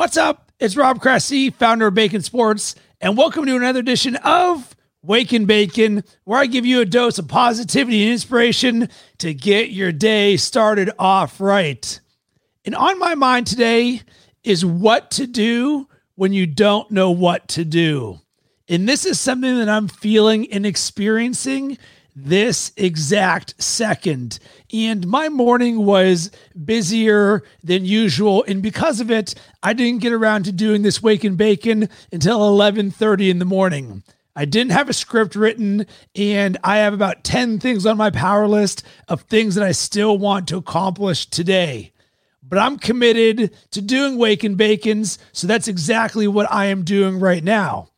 What's up? It's Rob Cressy, founder of Bacon Sports, and welcome to another edition of Wake and Bacon, where I give you a dose of positivity and inspiration to get your day started off right. And on my mind today is what to do when you don't know what to do. And this is something that I'm feeling and experiencing this exact second. And my morning was busier than usual. And because of it, I didn't get around to doing this wake and bacon until 11:30 in the morning. I didn't have a script written, and I have about 10 things on my power list of things that I still want to accomplish today. But I'm committed to doing Wake and Bacons, so that's exactly what I am doing right now.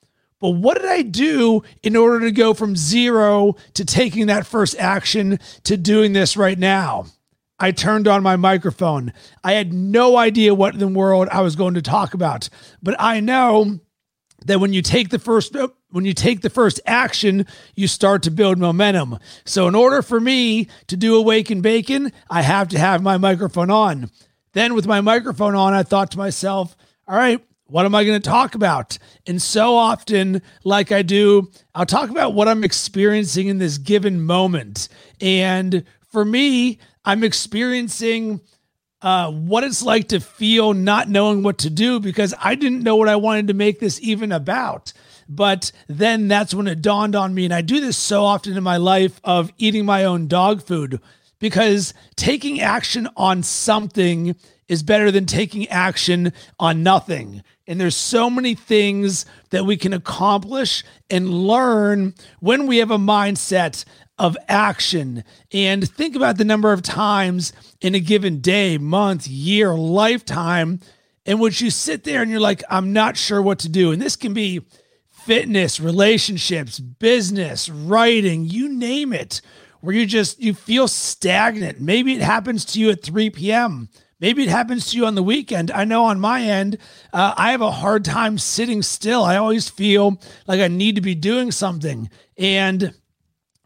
But what did I do in order to go from zero to taking that first action to doing this right now? I turned on my microphone. I had no idea what in the world I was going to talk about, but I know that when you take the first uh, when you take the first action, you start to build momentum. So in order for me to do a Wake and Bacon, I have to have my microphone on. Then with my microphone on, I thought to myself, all right, what am I going to talk about? And so often, like I do, I'll talk about what I'm experiencing in this given moment. And for me, I'm experiencing uh, what it's like to feel not knowing what to do because I didn't know what I wanted to make this even about. But then that's when it dawned on me. And I do this so often in my life of eating my own dog food because taking action on something is better than taking action on nothing. And there's so many things that we can accomplish and learn when we have a mindset of action. And think about the number of times in a given day, month, year, lifetime in which you sit there and you're like, I'm not sure what to do. And this can be fitness, relationships, business, writing, you name it, where you just you feel stagnant. Maybe it happens to you at 3 p.m. Maybe it happens to you on the weekend. I know on my end, uh, I have a hard time sitting still. I always feel like I need to be doing something. And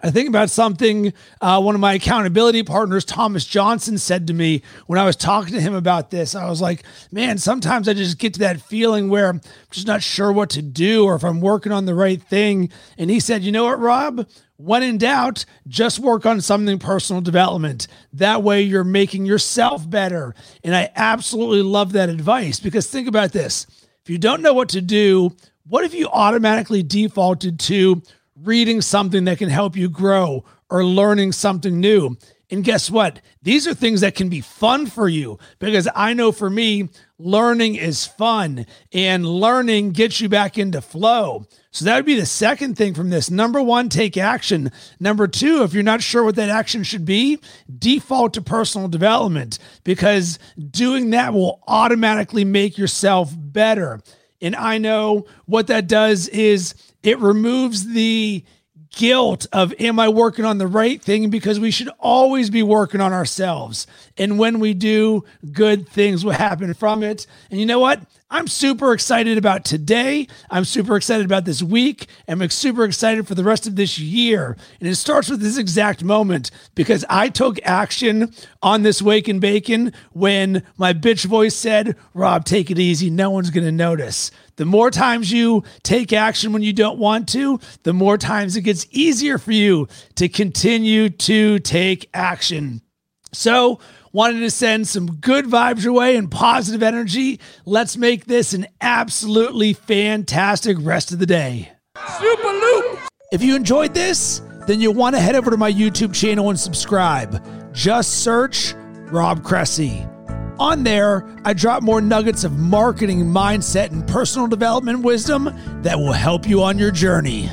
I think about something uh, one of my accountability partners, Thomas Johnson, said to me when I was talking to him about this. I was like, man, sometimes I just get to that feeling where I'm just not sure what to do or if I'm working on the right thing. And he said, you know what, Rob? When in doubt, just work on something personal development. That way you're making yourself better. And I absolutely love that advice because think about this. If you don't know what to do, what if you automatically defaulted to reading something that can help you grow or learning something new? And guess what? These are things that can be fun for you because I know for me, learning is fun and learning gets you back into flow. So that would be the second thing from this. Number one, take action. Number two, if you're not sure what that action should be, default to personal development because doing that will automatically make yourself better. And I know what that does is it removes the guilt of am I working on the right thing because we should always be working on ourselves. And when we do, good things will happen from it. And you know what? I'm super excited about today. I'm super excited about this week. I'm super excited for the rest of this year. And it starts with this exact moment because I took action on this Wake and Bacon when my bitch voice said, Rob, take it easy. No one's going to notice. The more times you take action when you don't want to, the more times it gets easier for you to continue to take action. So, wanted to send some good vibes your way and positive energy. Let's make this an absolutely fantastic rest of the day. Super Loop! If you enjoyed this, then you'll want to head over to my YouTube channel and subscribe. Just search Rob Cressy. On there, I drop more nuggets of marketing, mindset, and personal development wisdom that will help you on your journey.